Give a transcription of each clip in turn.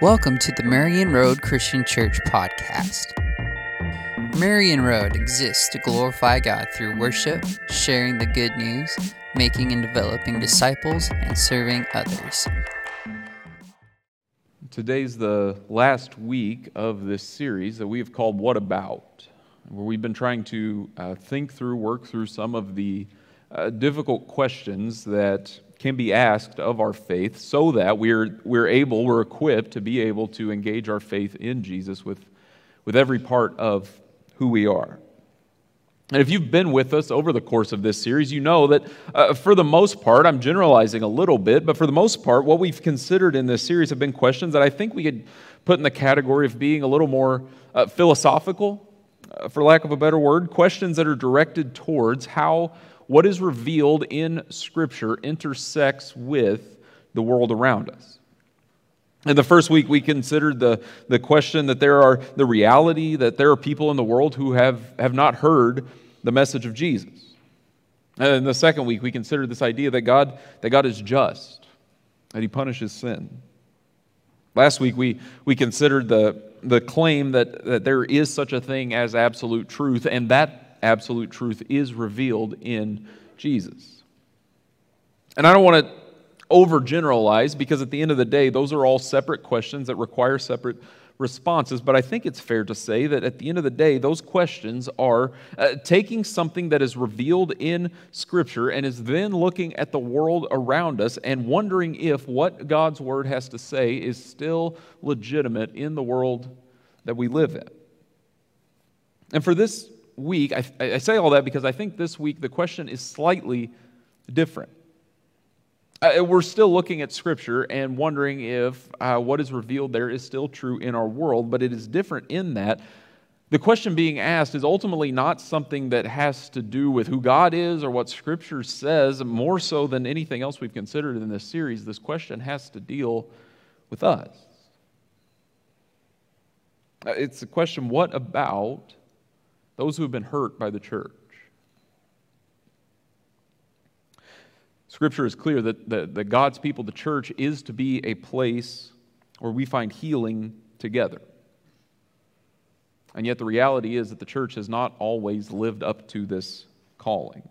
Welcome to the Marion Road Christian Church podcast. Marion Road exists to glorify God through worship, sharing the good news, making and developing disciples, and serving others. Today's the last week of this series that we have called What About, where we've been trying to uh, think through, work through some of the uh, difficult questions that can be asked of our faith so that we're, we're able, we're equipped to be able to engage our faith in Jesus with, with every part of who we are. And if you've been with us over the course of this series, you know that uh, for the most part, I'm generalizing a little bit, but for the most part, what we've considered in this series have been questions that I think we could put in the category of being a little more uh, philosophical, uh, for lack of a better word, questions that are directed towards how what is revealed in Scripture intersects with the world around us. In the first week, we considered the, the question that there are the reality that there are people in the world who have, have not heard the message of Jesus. And in the second week, we considered this idea that God, that God is just, that He punishes sin. Last week, we, we considered the, the claim that, that there is such a thing as absolute truth, and that absolute truth is revealed in Jesus. And I don't want to overgeneralize because at the end of the day, those are all separate questions that require separate responses. But I think it's fair to say that at the end of the day, those questions are uh, taking something that is revealed in Scripture and is then looking at the world around us and wondering if what God's Word has to say is still legitimate in the world that we live in. And for this week, I, I, say all that because I think this week the question is slightly different. Uh, we're still looking at Scripture and wondering if uh, what is revealed there is still true in our world, but it is different in that the question being asked is ultimately not something that has to do with who God is or what Scripture says, more so than anything else we've considered in this series. This question has to deal with us. Uh, it's a question what about those who have been hurt by the church. Scripture is clear that, that, that God's people, the church, is to be a place where we find healing together. And yet, the reality is that the church has not always lived up to this calling.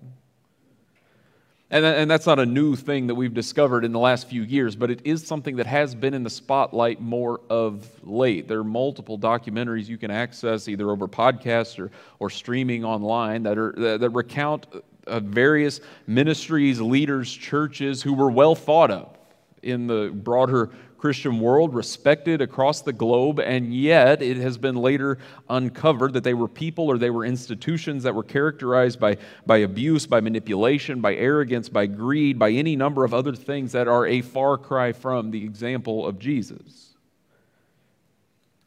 And, and that's not a new thing that we've discovered in the last few years, but it is something that has been in the spotlight more of late. There are multiple documentaries you can access either over podcasts or, or streaming online that, are, that, that recount uh, various ministries, leaders, churches who were well thought of in the broader Christian world, respected across the globe, and yet it has been later uncovered that they were people or they were institutions that were characterized by, by abuse, by manipulation, by arrogance, by greed, by any number of other things that are a far cry from the example of Jesus.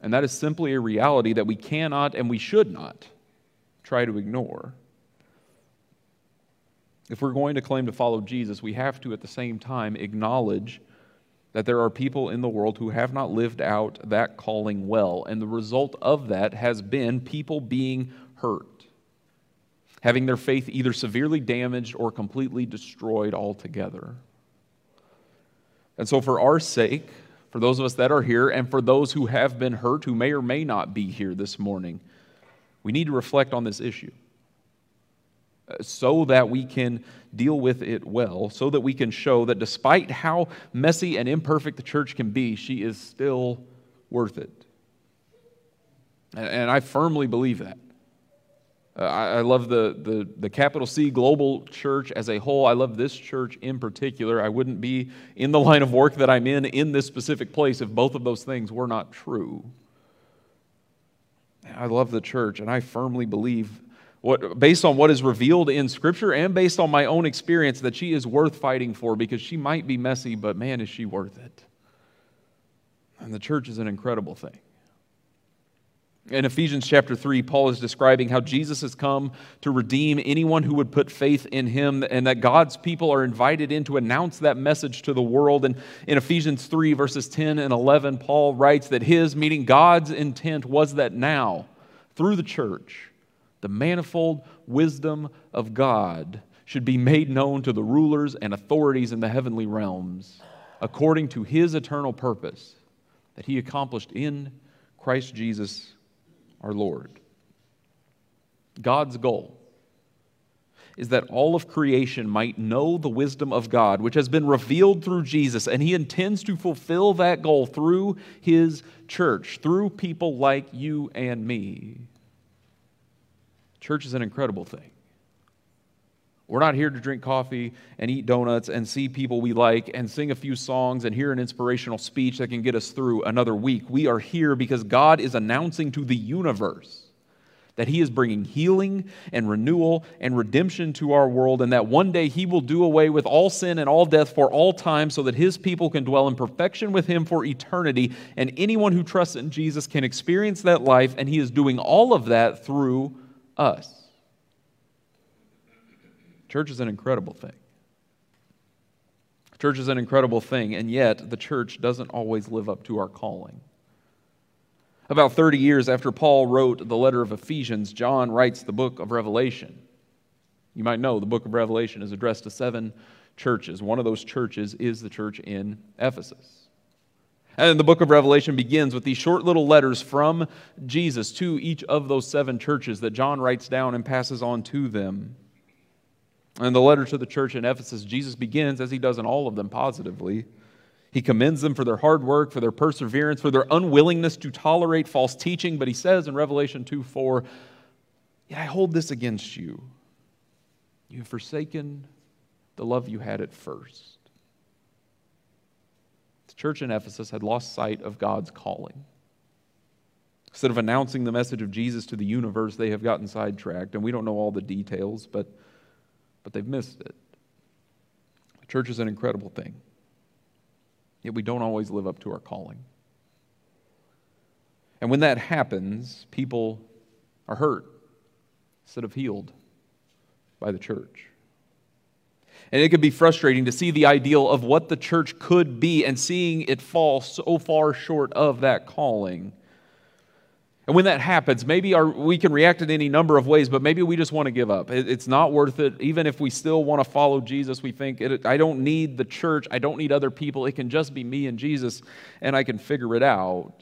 And that is simply a reality that we cannot and we should not try to ignore. If we're going to claim to follow Jesus, we have to at the same time acknowledge that there are people in the world who have not lived out that calling well. And the result of that has been people being hurt, having their faith either severely damaged or completely destroyed altogether. And so, for our sake, for those of us that are here, and for those who have been hurt, who may or may not be here this morning, we need to reflect on this issue so that we can deal with it well, so that we can show that despite how messy and imperfect the church can be, she is still worth it. And I firmly believe that. Uh, I love the, the, the capital C global church as a whole. I love this church in particular. I wouldn't be in the line of work that I'm in in this specific place if both of those things were not true. I love the church, and I firmly believe what, based on what is revealed in Scripture and based on my own experience, that she is worth fighting for because she might be messy, but man, is she worth it. And the church is an incredible thing. In Ephesians chapter 3, Paul is describing how Jesus has come to redeem anyone who would put faith in him, and that God's people are invited in to announce that message to the world. And in Ephesians 3, verses 10 and 11, Paul writes that his, meaning God's intent, was that now, through the church, the manifold wisdom of God should be made known to the rulers and authorities in the heavenly realms according to his eternal purpose that he accomplished in Christ Jesus our Lord. God's goal is that all of creation might know the wisdom of God, which has been revealed through Jesus, and he intends to fulfill that goal through his church, through people like you and me. Church is an incredible thing. We're not here to drink coffee and eat donuts and see people we like and sing a few songs and hear an inspirational speech that can get us through another week. We are here because God is announcing to the universe that He is bringing healing and renewal and redemption to our world, and that one day He will do away with all sin and all death for all time so that His people can dwell in perfection with Him for eternity. And anyone who trusts in Jesus can experience that life, and He is doing all of that through us. Church is an incredible thing. Church is an incredible thing, and yet the church doesn't always live up to our calling. About 30 years after Paul wrote the letter of Ephesians, John writes the book of Revelation. You might know the book of Revelation is addressed to seven churches. One of those churches is the church in Ephesus. And the book of Revelation begins with these short little letters from Jesus to each of those seven churches that John writes down and passes on to them. And the letter to the church in Ephesus, Jesus begins, as he does in all of them, positively. He commends them for their hard work, for their perseverance, for their unwillingness to tolerate false teaching. But he says in Revelation 2 4, Yet I hold this against you. You have forsaken the love you had at first. The church in Ephesus had lost sight of God's calling. Instead of announcing the message of Jesus to the universe, they have gotten sidetracked. And we don't know all the details, but but they've missed it. The church is an incredible thing, yet we don't always live up to our calling. And when that happens, people are hurt instead of healed by the church. And it can be frustrating to see the ideal of what the church could be and seeing it fall so far short of that calling. And when that happens, maybe our, we can react in any number of ways, but maybe we just want to give up. It, it's not worth it. Even if we still want to follow Jesus, we think, it, I don't need the church. I don't need other people. It can just be me and Jesus, and I can figure it out.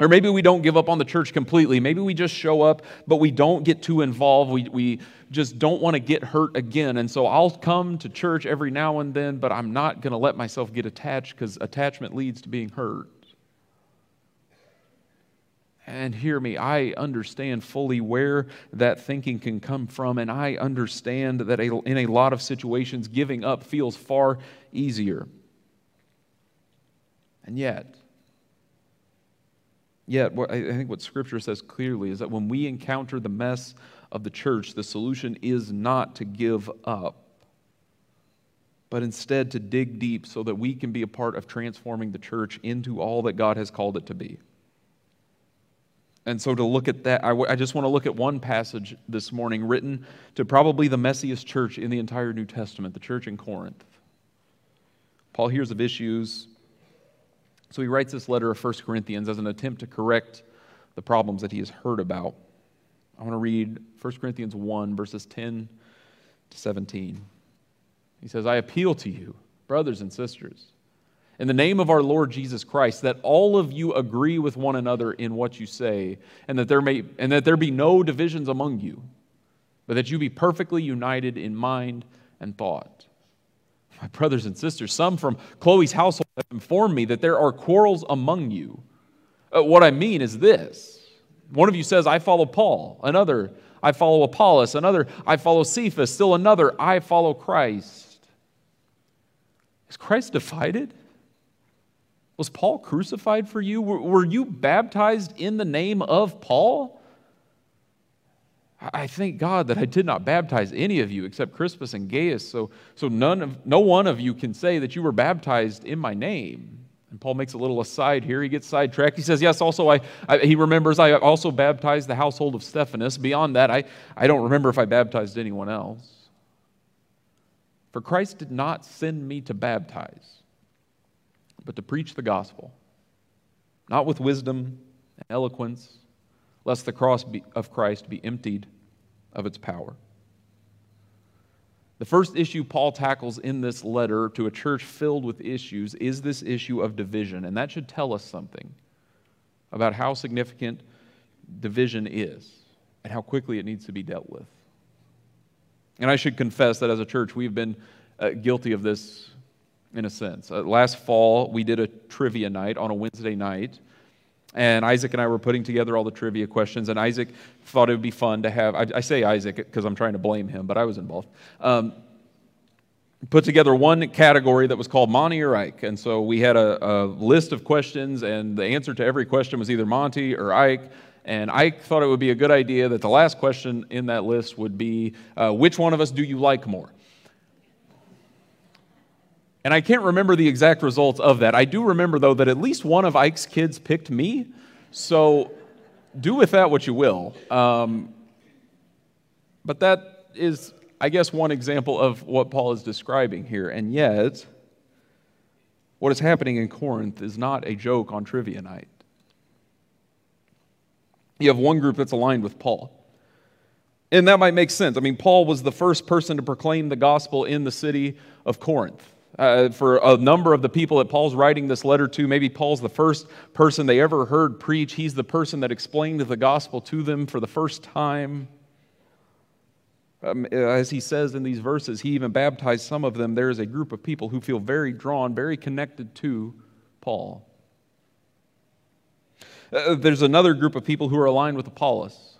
Or maybe we don't give up on the church completely. Maybe we just show up, but we don't get too involved. We, we just don't want to get hurt again. And so I'll come to church every now and then, but I'm not going to let myself get attached because attachment leads to being hurt. And hear me, I understand fully where that thinking can come from, and I understand that in a lot of situations, giving up feels far easier. And yet, yet, I think what Scripture says clearly is that when we encounter the mess of the church, the solution is not to give up, but instead to dig deep so that we can be a part of transforming the church into all that God has called it to be. And so, to look at that, I, w- I just want to look at one passage this morning written to probably the messiest church in the entire New Testament, the church in Corinth. Paul hears of issues, so he writes this letter of 1 Corinthians as an attempt to correct the problems that he has heard about. I want to read 1 Corinthians 1, verses 10 to 17. He says, I appeal to you, brothers and sisters in the name of our Lord Jesus Christ, that all of you agree with one another in what you say, and that there, may, and that there be no divisions among you, but that you be perfectly united in mind and thought. My brothers and sisters, some from Chloe's household have informed me that there are quarrels among you. Uh, what I mean is this one of you says, I follow Paul, another, I follow Apollos, another, I follow Cephas, still another, I follow Christ. Is Christ divided? Was Paul crucified for you? Were, you baptized in the name of Paul? I thank God that I did not baptize any of you except Crispus and Gaius, so, so none of, no one of you can say that you were baptized in my name. And Paul makes a little aside here. He gets sidetracked. He says, Yes, also, I, I, he remembers I also baptized the household of Stephanas. Beyond that, I, I don't remember if I baptized anyone else. For Christ did not send me to baptize, but to preach the gospel, not with wisdom and eloquence, lest the cross of Christ be emptied of its power. The first issue Paul tackles in this letter to a church filled with issues is this issue of division, and that should tell us something about how significant division is and how quickly it needs to be dealt with. And I should confess that as a church, we've been uh, guilty of this in a sense. Uh, last fall, we did a trivia night on a Wednesday night. And Isaac and I were putting together all the trivia questions, and Isaac thought it would be fun to have. I, I say Isaac because I'm trying to blame him, but I was involved. Um, put together one category that was called Monty or Ike. And so we had a, a, list of questions, and the answer to every question was either Monty or Ike. And Ike thought it would be a good idea that the last question in that list would be uh, Which one of us do you like more? And I can't remember the exact results of that. I do remember, though, that at least one of Ike's kids picked me. So do with that what you will. Um, but that is, I guess, one example of what Paul is describing here. And yet, what is happening in Corinth is not a joke on trivia night. You have one group that's aligned with Paul. And that might make sense. I mean, Paul was the first person to proclaim the gospel in the city of Corinth. Uh, for a number of the people that Paul's writing this letter to, maybe Paul's the first person they ever heard preach. He's the person that explained the gospel to them for the first time. Um, as he says in these verses, he even baptized some of them. There is a group of people who feel very drawn, very connected to Paul. Uh, there's another group of people who are aligned with Apollos.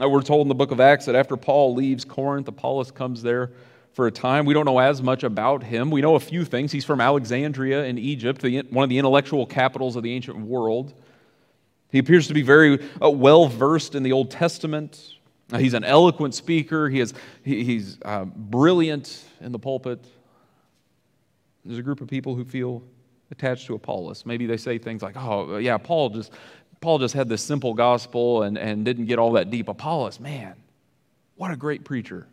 Uh, we're told in the book of Acts that after Paul leaves Corinth, Apollos comes there for a time. We don't know as much about him. We know a few things. He's from Alexandria in Egypt, the, one of the intellectual capitals of the ancient world. He appears to be very uh, well versed in the Old Testament. Uh, he's an eloquent speaker. He is, he, he's uh, brilliant in the pulpit. There's a group of people who feel attached to Apollos. Maybe they say things like, oh, yeah, Paul just, Paul just had this simple gospel and, and didn't get all that deep. Apollos, man, what a great preacher.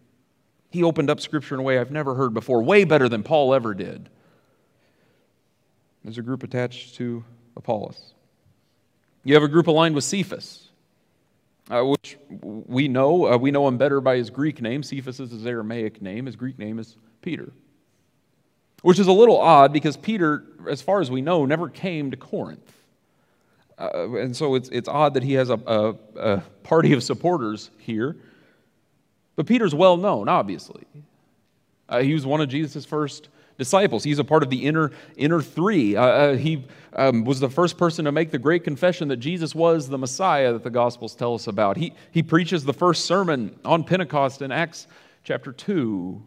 He opened up Scripture in a way I've never heard before, way better than Paul ever did. There's a group attached to Apollos. You have a group aligned with Cephas, uh, which we know. Uh, we know him better by his Greek name. Cephas is his Aramaic name. His Greek name is Peter, which is a little odd because Peter, as far as we know, never came to Corinth. Uh, and so it's, it's odd that he has a, a, a party of supporters here. But Peter's well known, obviously. Uh, he was one of Jesus' first disciples. He's a part of the inner, inner three. Uh, uh, he um, was the first person to make the great confession that Jesus was the Messiah that the Gospels tell us about. He, he preaches the first sermon on Pentecost in Acts chapter 2.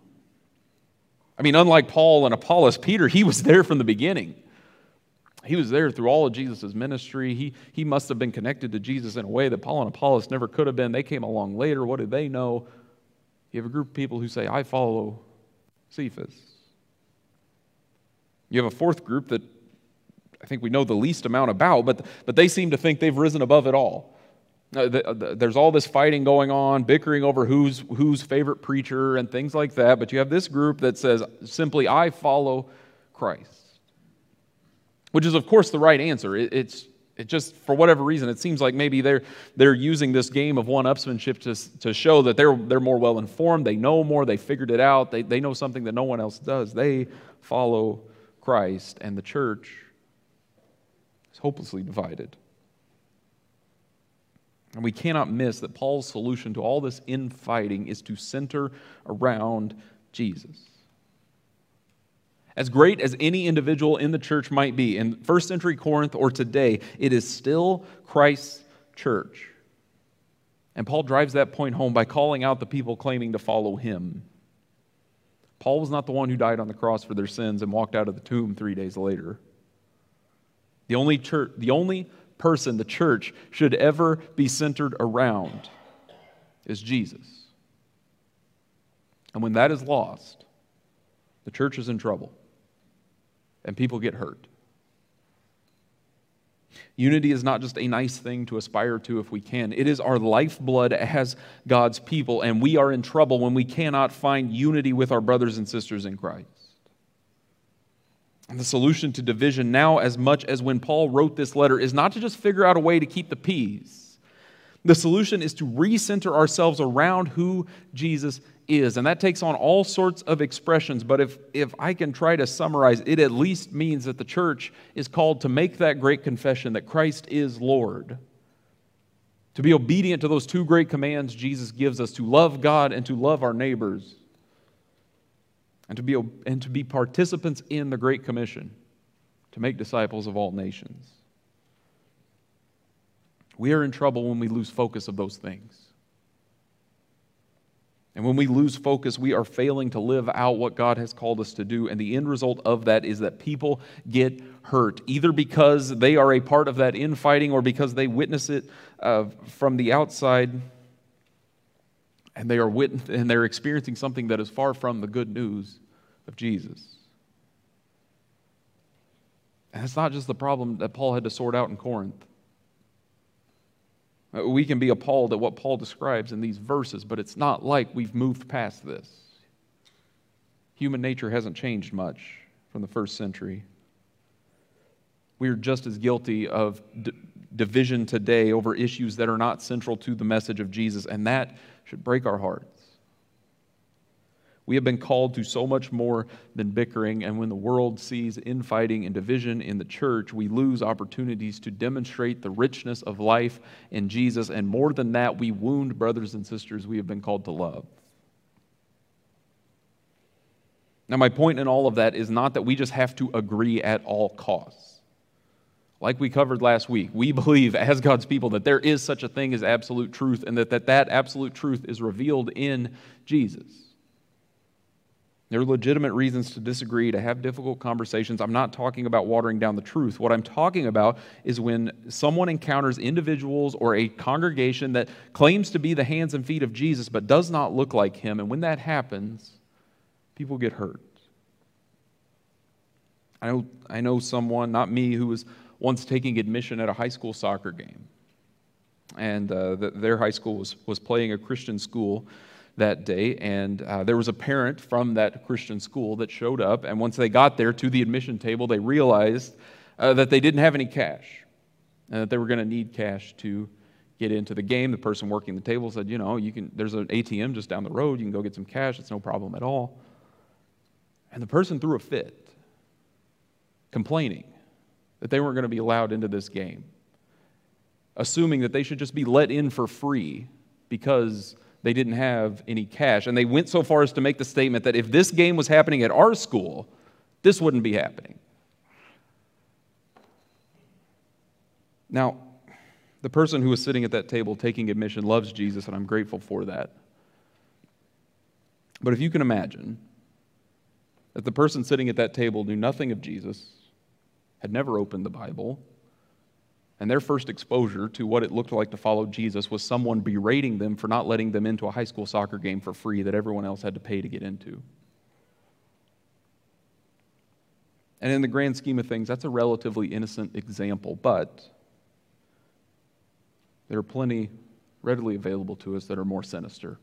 I mean, unlike Paul and Apollos, Peter, he was there from the beginning. He was there through all of Jesus' ministry. He, he must have been connected to Jesus in a way that Paul and Apollos never could have been. They came along later. What did they know? You have a group of people who say, I follow Cephas. You have a fourth group that I think we know the least amount about, but, but they seem to think they've risen above it all. Uh, uh, there's all this fighting going on, bickering over who's, who's favorite preacher and things like that. But you have this group that says simply, I follow Christ, which is, of course, the right answer. It's, it just, for whatever reason, it seems like maybe they're, they're using this game of one upsmanship to, to show that they're, they're more well informed, they know more, they figured it out, they, they know something that no one else does. They follow Christ, and the church is hopelessly divided. And we cannot miss that Paul's solution to all this infighting is to center around Jesus as great as any individual in the church might be, in first century Corinth or today, it is still Christ's church. And Paul drives that point home by calling out the people claiming to follow him. Paul was not the one who died on the cross for their sins and walked out of the tomb three days later. The only, church, the only person the church should ever be centered around is Jesus. And when that is lost, the church is in trouble and people get hurt. Unity is not just a nice thing to aspire to if we can. It is our lifeblood as God's people, and we are in trouble when we cannot find unity with our brothers and sisters in Christ. And the solution to division now, as much as when Paul wrote this letter, is not to just figure out a way to keep the peace. The solution is to recenter ourselves around who Jesus is. And that takes on all sorts of expressions. But if, if I can try to summarize, it at least means that the church is called to make that great confession that Christ is Lord. To be obedient to those two great commands Jesus gives us to love God and to love our neighbors. And to be, and to be participants in the Great Commission to make disciples of all nations. We are in trouble when we lose focus of those things. And when we lose focus, we are failing to live out what God has called us to do. And the end result of that is that people get hurt, either because they are a part of that infighting or because they witness it uh, from the outside and they are wit- and they're experiencing something that is far from the good news of Jesus. And it's not just the problem that Paul had to sort out in Corinth. Uh, we can be appalled at what Paul describes in these verses, but it's not like we've moved past this. Human nature hasn't changed much from the first century. We are just as guilty of d- division today over issues that are not central to the message of Jesus, and that should break our hearts. We have been called to so much more than bickering, and when the world sees infighting and division in the church, we lose opportunities to demonstrate the richness of life in Jesus, and more than that, we wound brothers and sisters we have been called to love. Now, my point in all of that is not that we just have to agree at all costs. Like we covered last week, we believe as God's people that there is such a thing as absolute truth and that that, that absolute truth is revealed in Jesus. There are legitimate reasons to disagree, to have difficult conversations. I'm not talking about watering down the truth. What I'm talking about is when someone encounters individuals or a congregation that claims to be the hands and feet of Jesus but does not look like him. And when that happens, people get hurt. I know, I know someone, not me, who was once taking admission at a high school soccer game. And uh, the, their high school was, was playing a Christian school that day, and uh, there was a parent from that Christian school that showed up. And once they got there to the admission table, they realized uh, that they didn't have any cash and that they were going to need cash to get into the game. The person working the table said, "You know, you can. There's an ATM just down the road. You can go get some cash. It's no problem at all." And the person threw a fit, complaining that they weren't going to be allowed into this game, assuming that they should just be let in for free because they didn't have any cash. And they went so far as to make the statement that if this game was happening at our school, this wouldn't be happening. Now, the person who was sitting at that table taking admission loves Jesus, and I'm grateful for that. But if you can imagine that the person sitting at that table knew nothing of Jesus, had never opened the Bible, and their first exposure to what it looked like to follow Jesus was someone berating them for not letting them into a high school soccer game for free that everyone else had to pay to get into. And in the grand scheme of things, that's a relatively innocent example, but there are plenty readily available to us that are more sinister.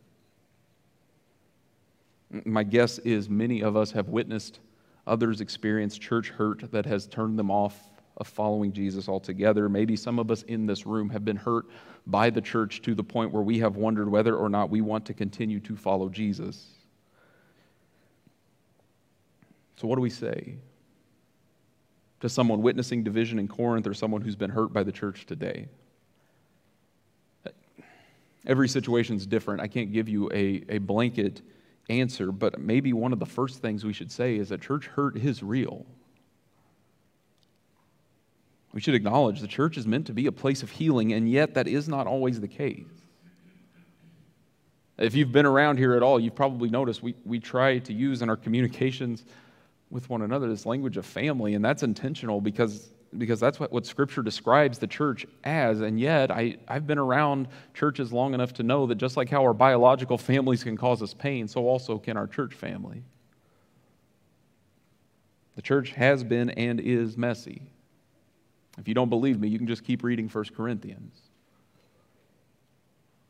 My guess is many of us have witnessed others experience church hurt that has turned them off of following Jesus altogether. Maybe some of us in this room have been hurt by the church to the point where we have wondered whether or not we want to continue to follow Jesus. So, what do we say to someone witnessing division in Corinth or someone who's been hurt by the church today? Every situation is different. I can't give you a, a blanket answer, but maybe one of the first things we should say is that church hurt is real. We should acknowledge the church is meant to be a place of healing, and yet that is not always the case. If you've been around here at all, you've probably noticed we, we try to use in our communications with one another this language of family, and that's intentional because, because that's what, what Scripture describes the church as. And yet, I, I've been around churches long enough to know that just like how our biological families can cause us pain, so also can our church family. The church has been and is messy. If you don't believe me, you can just keep reading 1 Corinthians.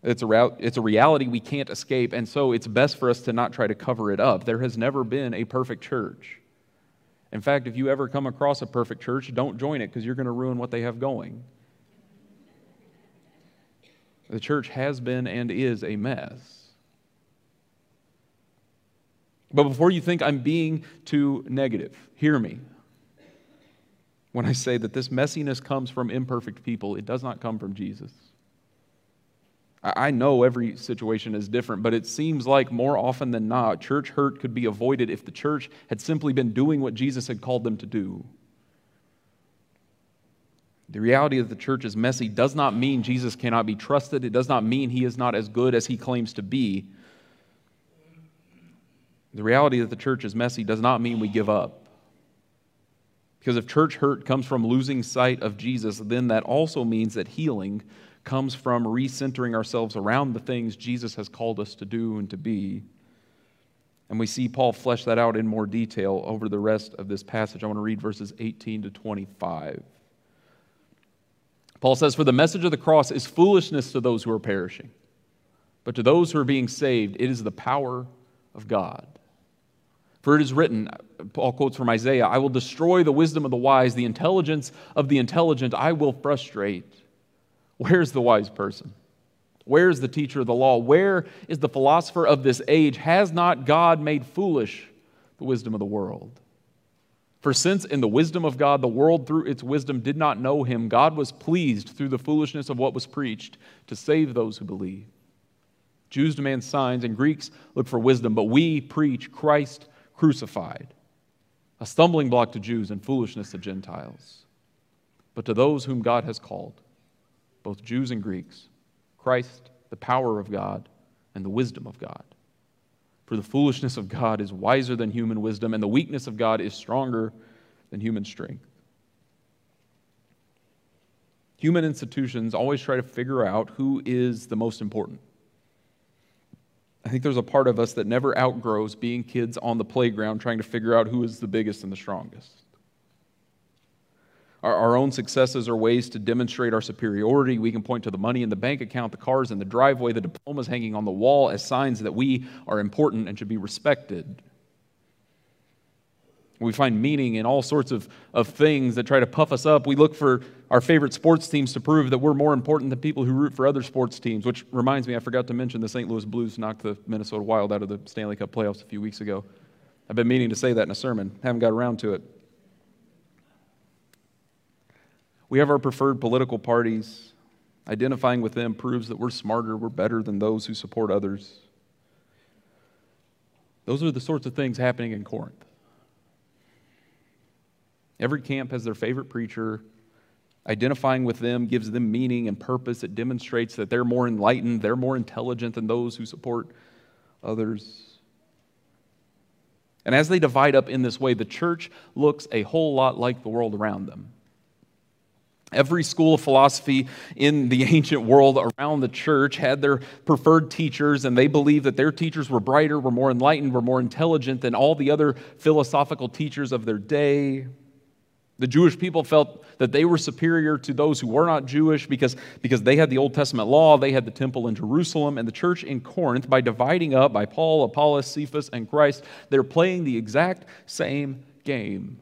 It's a, it's a reality we can't escape, and so it's best for us to not try to cover it up. There has never been a perfect church. In fact, if you ever come across a perfect church, don't join it because you're going to ruin what they have going. The church has been and is a mess. But before you think I'm being too negative, hear me. When I say that this messiness comes from imperfect people, it does not come from Jesus. I know every situation is different, but it seems like more often than not, church hurt could be avoided if the church had simply been doing what Jesus had called them to do. The reality that the church is messy does not mean Jesus cannot be trusted. It does not mean he is not as good as he claims to be. The reality that the church is messy does not mean we give up. Because if church hurt comes from losing sight of Jesus, then that also means that healing comes from recentering ourselves around the things Jesus has called us to do and to be. And we see Paul flesh that out in more detail over the rest of this passage. I want to read verses 18 to 25. Paul says, For the message of the cross is foolishness to those who are perishing, but to those who are being saved, it is the power of God. For it is written, Paul quotes from Isaiah, I will destroy the wisdom of the wise, the intelligence of the intelligent I will frustrate. Where's the wise person? Where's the teacher of the law? Where is the philosopher of this age? Has not God made foolish the wisdom of the world? For since in the wisdom of God the world through its wisdom did not know him, God was pleased through the foolishness of what was preached to save those who believe. Jews demand signs and Greeks look for wisdom, but we preach Christ crucified, a stumbling block to Jews and foolishness to Gentiles. But to those whom God has called, both Jews and Greeks, Christ, the power of God, and the wisdom of God. For the foolishness of God is wiser than human wisdom, and the weakness of God is stronger than human strength. Human institutions always try to figure out who is the most important. I think there's a part of us that never outgrows being kids on the playground trying to figure out who is the biggest and the strongest. Our, our own successes are ways to demonstrate our superiority. We can point to the money in the bank account, the cars in the driveway, the diplomas hanging on the wall as signs that we are important and should be respected. We find meaning in all sorts of, of things that try to puff us up. We look for our favorite sports teams to prove that we're more important than people who root for other sports teams, which reminds me, I forgot to mention the St. Louis Blues knocked the Minnesota Wild out of the Stanley Cup playoffs a few weeks ago. I've been meaning to say that in a sermon, haven't got around to it. We have our preferred political parties. Identifying with them proves that we're smarter, we're better than those who support others. Those are the sorts of things happening in Corinth. Every camp has their favorite preacher. Identifying with them gives them meaning and purpose. It demonstrates that they're more enlightened, they're more intelligent than those who support others. And as they divide up in this way, the church looks a whole lot like the world around them. Every school of philosophy in the ancient world around the church had their preferred teachers, and they believed that their teachers were brighter, were more enlightened, were more intelligent than all the other philosophical teachers of their day. The Jewish people felt that they were superior to those who were not Jewish because, because they had the Old Testament law, they had the temple in Jerusalem, and the church in Corinth, by dividing up by Paul, Apollos, Cephas, and Christ, they're playing the exact same game.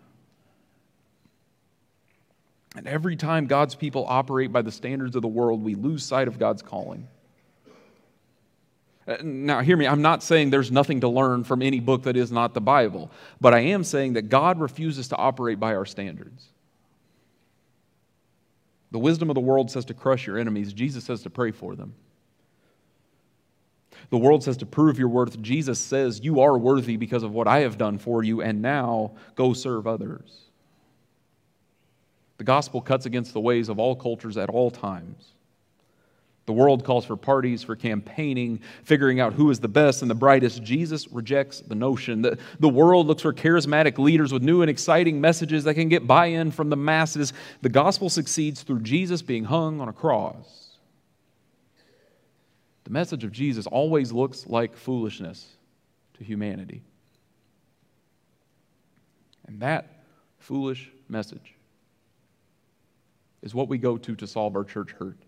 And every time God's people operate by the standards of the world, we lose sight of God's calling. Uh, now, hear me, I'm not saying there's nothing to learn from any book that is not the Bible, but I am saying that God refuses to operate by our standards. The wisdom of the world says to crush your enemies, Jesus says to pray for them. The world says to prove your worth, Jesus says you are worthy because of what I have done for you, and now go serve others. The gospel cuts against the ways of all cultures at all times. The world calls for parties, for campaigning, figuring out who is the best and the brightest. Jesus rejects the notion. that the world looks for charismatic leaders with new and exciting messages that can get buy in from the masses. The gospel succeeds through Jesus being hung on a cross. The message of Jesus always looks like foolishness to humanity. And that foolish message is what we go to to solve our church hurt.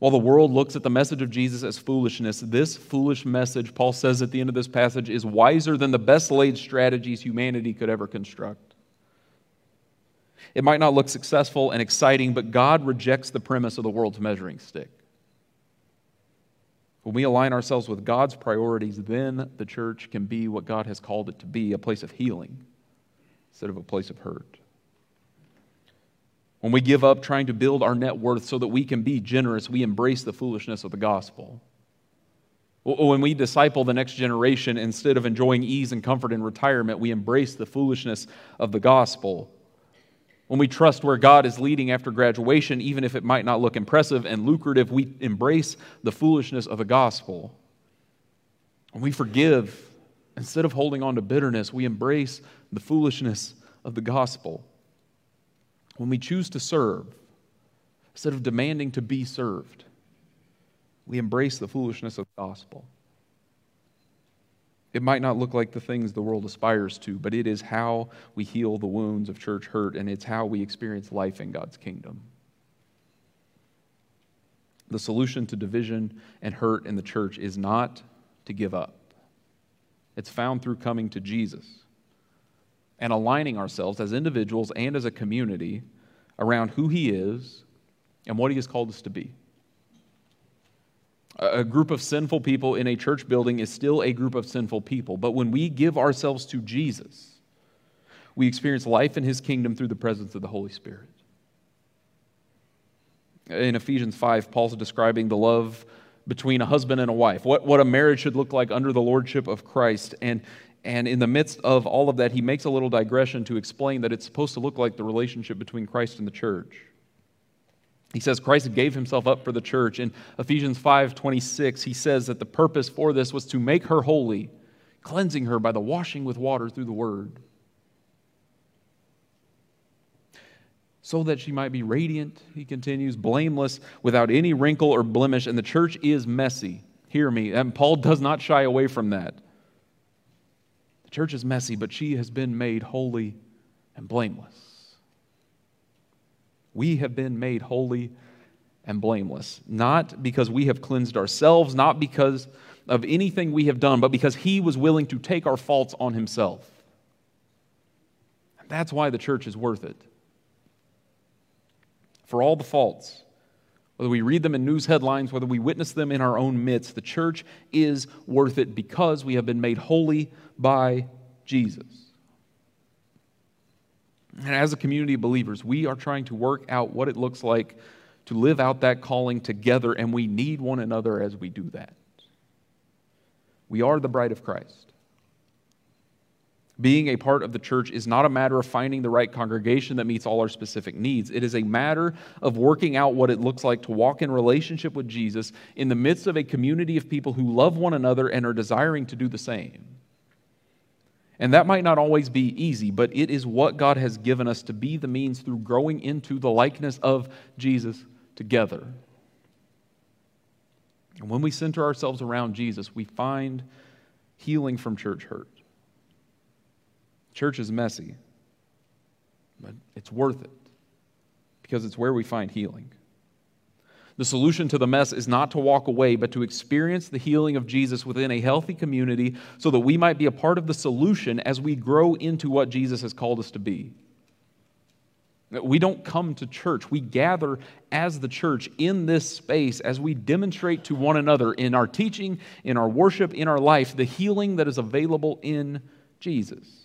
While the world looks at the message of Jesus as foolishness, this foolish message, Paul says at the end of this passage, is wiser than the best laid strategies humanity could ever construct. It might not look successful and exciting, but God rejects the premise of the world's measuring stick. When we align ourselves with God's priorities, then the church can be what God has called it to be a place of healing instead of a place of hurt. When we give up trying to build our net worth so that we can be generous, we embrace the foolishness of the gospel. When we disciple the next generation, instead of enjoying ease and comfort in retirement, we embrace the foolishness of the gospel. When we trust where God is leading after graduation, even if it might not look impressive and lucrative, we embrace the foolishness of the gospel. When we forgive, instead of holding on to bitterness, we embrace the foolishness of the gospel. When we choose to serve, instead of demanding to be served, we embrace the foolishness of the gospel. It might not look like the things the world aspires to, but it is how we heal the wounds of church hurt, and it's how we experience life in God's kingdom. The solution to division and hurt in the church is not to give up, it's found through coming to Jesus and aligning ourselves as individuals and as a community around who He is and what He has called us to be. A group of sinful people in a church building is still a group of sinful people. But when we give ourselves to Jesus, we experience life in his kingdom through the presence of the Holy Spirit. In Ephesians 5, Paul's describing the love between a husband and a wife, what, what a marriage should look like under the lordship of Christ. And, and in the midst of all of that, he makes a little digression to explain that it's supposed to look like the relationship between Christ and the church. He says Christ gave himself up for the church. In Ephesians 5:26, he says that the purpose for this was to make her holy, cleansing her by the washing with water through the word. So that she might be radiant, he continues, blameless, without any wrinkle or blemish, and the church is messy. Hear me, and Paul does not shy away from that. The church is messy, but she has been made holy and blameless we have been made holy and blameless, not because we have cleansed ourselves, not because of anything we have done, but because He was willing to take our faults on Himself. And that's why the church is worth it. For all the faults, whether we read them in news headlines, whether we witness them in our own midst, the church is worth it because we have been made holy by Jesus. And as a community of believers, we are trying to work out what it looks like to live out that calling together, and we need one another as we do that. We are the bride of Christ. Being a part of the church is not a matter of finding the right congregation that meets all our specific needs. It is a matter of working out what it looks like to walk in relationship with Jesus in the midst of a community of people who love one another and are desiring to do the same. And that might not always be easy, but it is what God has given us to be the means through growing into the likeness of Jesus together. And when we center ourselves around Jesus, we find healing from church hurt. Church is messy, but it's worth it because it's where we find healing. The solution to the mess is not to walk away, but to experience the healing of Jesus within a healthy community so that we might be a part of the solution as we grow into what Jesus has called us to be. We don't come to church. We gather as the church in this space as we demonstrate to one another in our teaching, in our worship, in our life, the healing that is available in Jesus.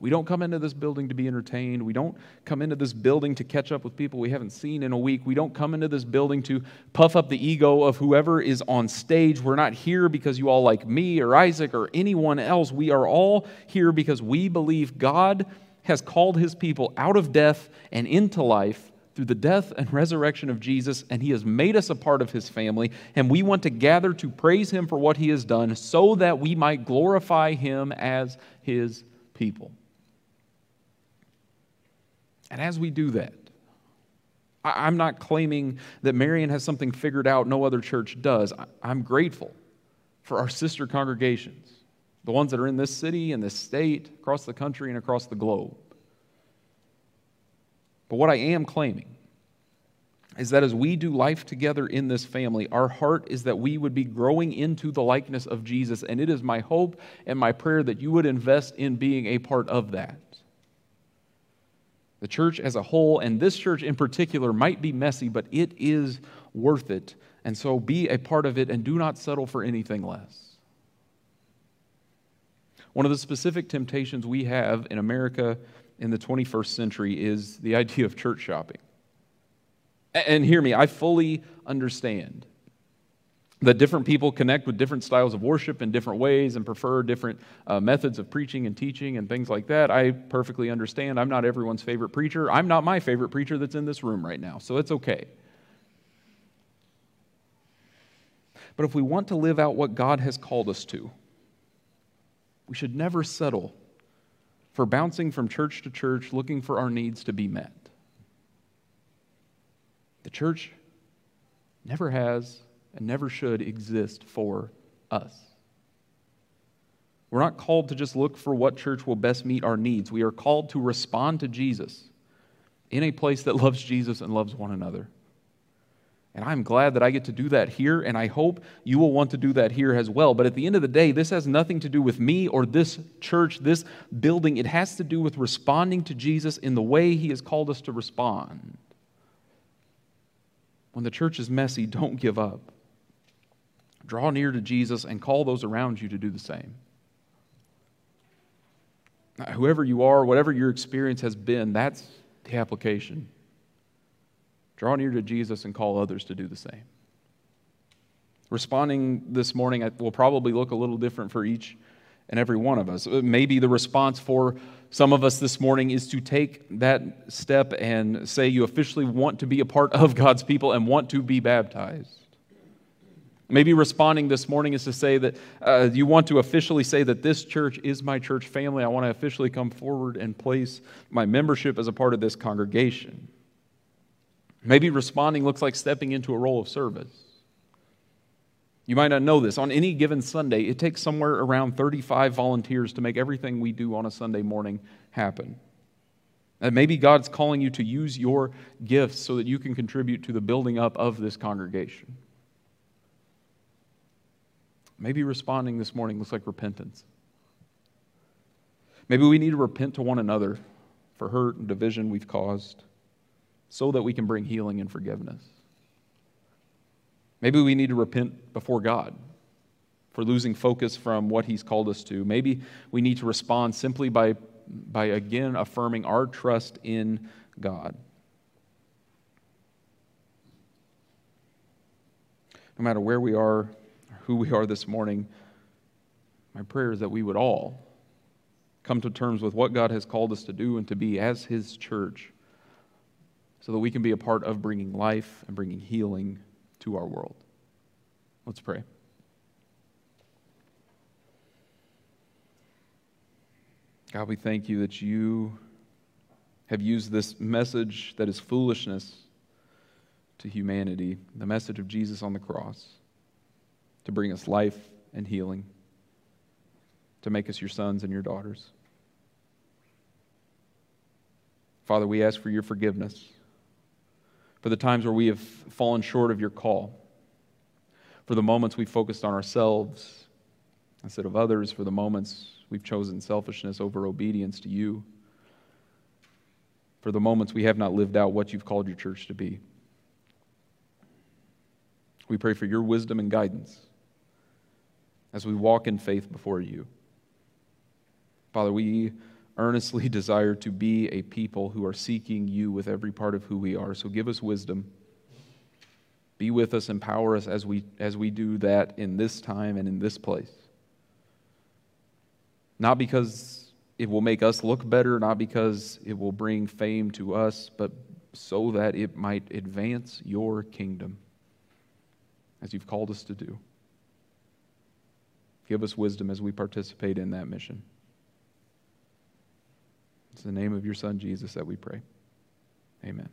We don't come into this building to be entertained. We don't come into this building to catch up with people we haven't seen in a week. We don't come into this building to puff up the ego of whoever is on stage. We're not here because you all like me or Isaac or anyone else. We are all here because we believe God has called his people out of death and into life through the death and resurrection of Jesus, and he has made us a part of his family. And we want to gather to praise him for what he has done so that we might glorify him as his people. And as we do that, I'm not claiming that Marion has something figured out no other church does. I'm grateful for our sister congregations, the ones that are in this city and this state, across the country, and across the globe. But what I am claiming is that as we do life together in this family, our heart is that we would be growing into the likeness of Jesus. And it is my hope and my prayer that you would invest in being a part of that. The church as a whole, and this church in particular, might be messy, but it is worth it. And so be a part of it and do not settle for anything less. One of the specific temptations we have in America in the 21st century is the idea of church shopping. And hear me, I fully understand that different people connect with different styles of worship in different ways and prefer different uh, methods of preaching and teaching and things like that. I perfectly understand. I'm not everyone's favorite preacher. I'm not my favorite preacher that's in this room right now, so it's okay. But if we want to live out what God has called us to, we should never settle for bouncing from church to church looking for our needs to be met. The church never has and never should exist for us. We're not called to just look for what church will best meet our needs. We are called to respond to Jesus in a place that loves Jesus and loves one another. And I'm glad that I get to do that here, and I hope you will want to do that here as well. But at the end of the day, this has nothing to do with me or this church, this building. It has to do with responding to Jesus in the way he has called us to respond. When the church is messy, don't give up. Draw near to Jesus and call those around you to do the same. Whoever you are, whatever your experience has been, that's the application. Draw near to Jesus and call others to do the same. Responding this morning will probably look a little different for each and every one of us. Maybe the response for some of us this morning is to take that step and say you officially want to be a part of God's people and want to be baptized. Maybe responding this morning is to say that uh, you want to officially say that this church is my church family. I want to officially come forward and place my membership as a part of this congregation. Maybe responding looks like stepping into a role of service. You might not know this. On any given Sunday, it takes somewhere around 35 volunteers to make everything we do on a Sunday morning happen. And maybe God's calling you to use your gifts so that you can contribute to the building up of this congregation. Maybe responding this morning looks like repentance. Maybe we need to repent to one another for hurt and division we've caused so that we can bring healing and forgiveness. Maybe we need to repent before God for losing focus from what He's called us to. Maybe we need to respond simply by, by again affirming our trust in God. No matter where we are, who we are this morning, my prayer is that we would all come to terms with what God has called us to do and to be as His church so that we can be a part of bringing life and bringing healing to our world. Let's pray. God, we thank you that you have used this message that is foolishness to humanity, the message of Jesus on the cross, to bring us life and healing, to make us your sons and your daughters. Father, we ask for your forgiveness for the times where we have fallen short of your call, for the moments we focused on ourselves instead of others, for the moments we've chosen selfishness over obedience to you, for the moments we have not lived out what you've called your church to be. We pray for your wisdom and guidance as we walk in faith before you. Father, we earnestly desire to be a people who are seeking you with every part of who we are. So give us wisdom. Be with us, empower us as we, as we do that in this time and in this place. Not because it will make us look better, not because it will bring fame to us, but so that it might advance your kingdom as you've called us to do. Give us wisdom as we participate in that mission. It's the name of your Son, Jesus, that we pray. Amen.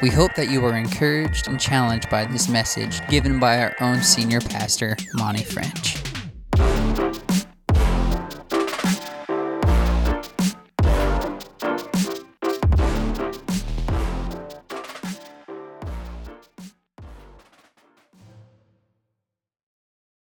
We hope that you were encouraged and challenged by this message given by our own senior pastor, Monty French.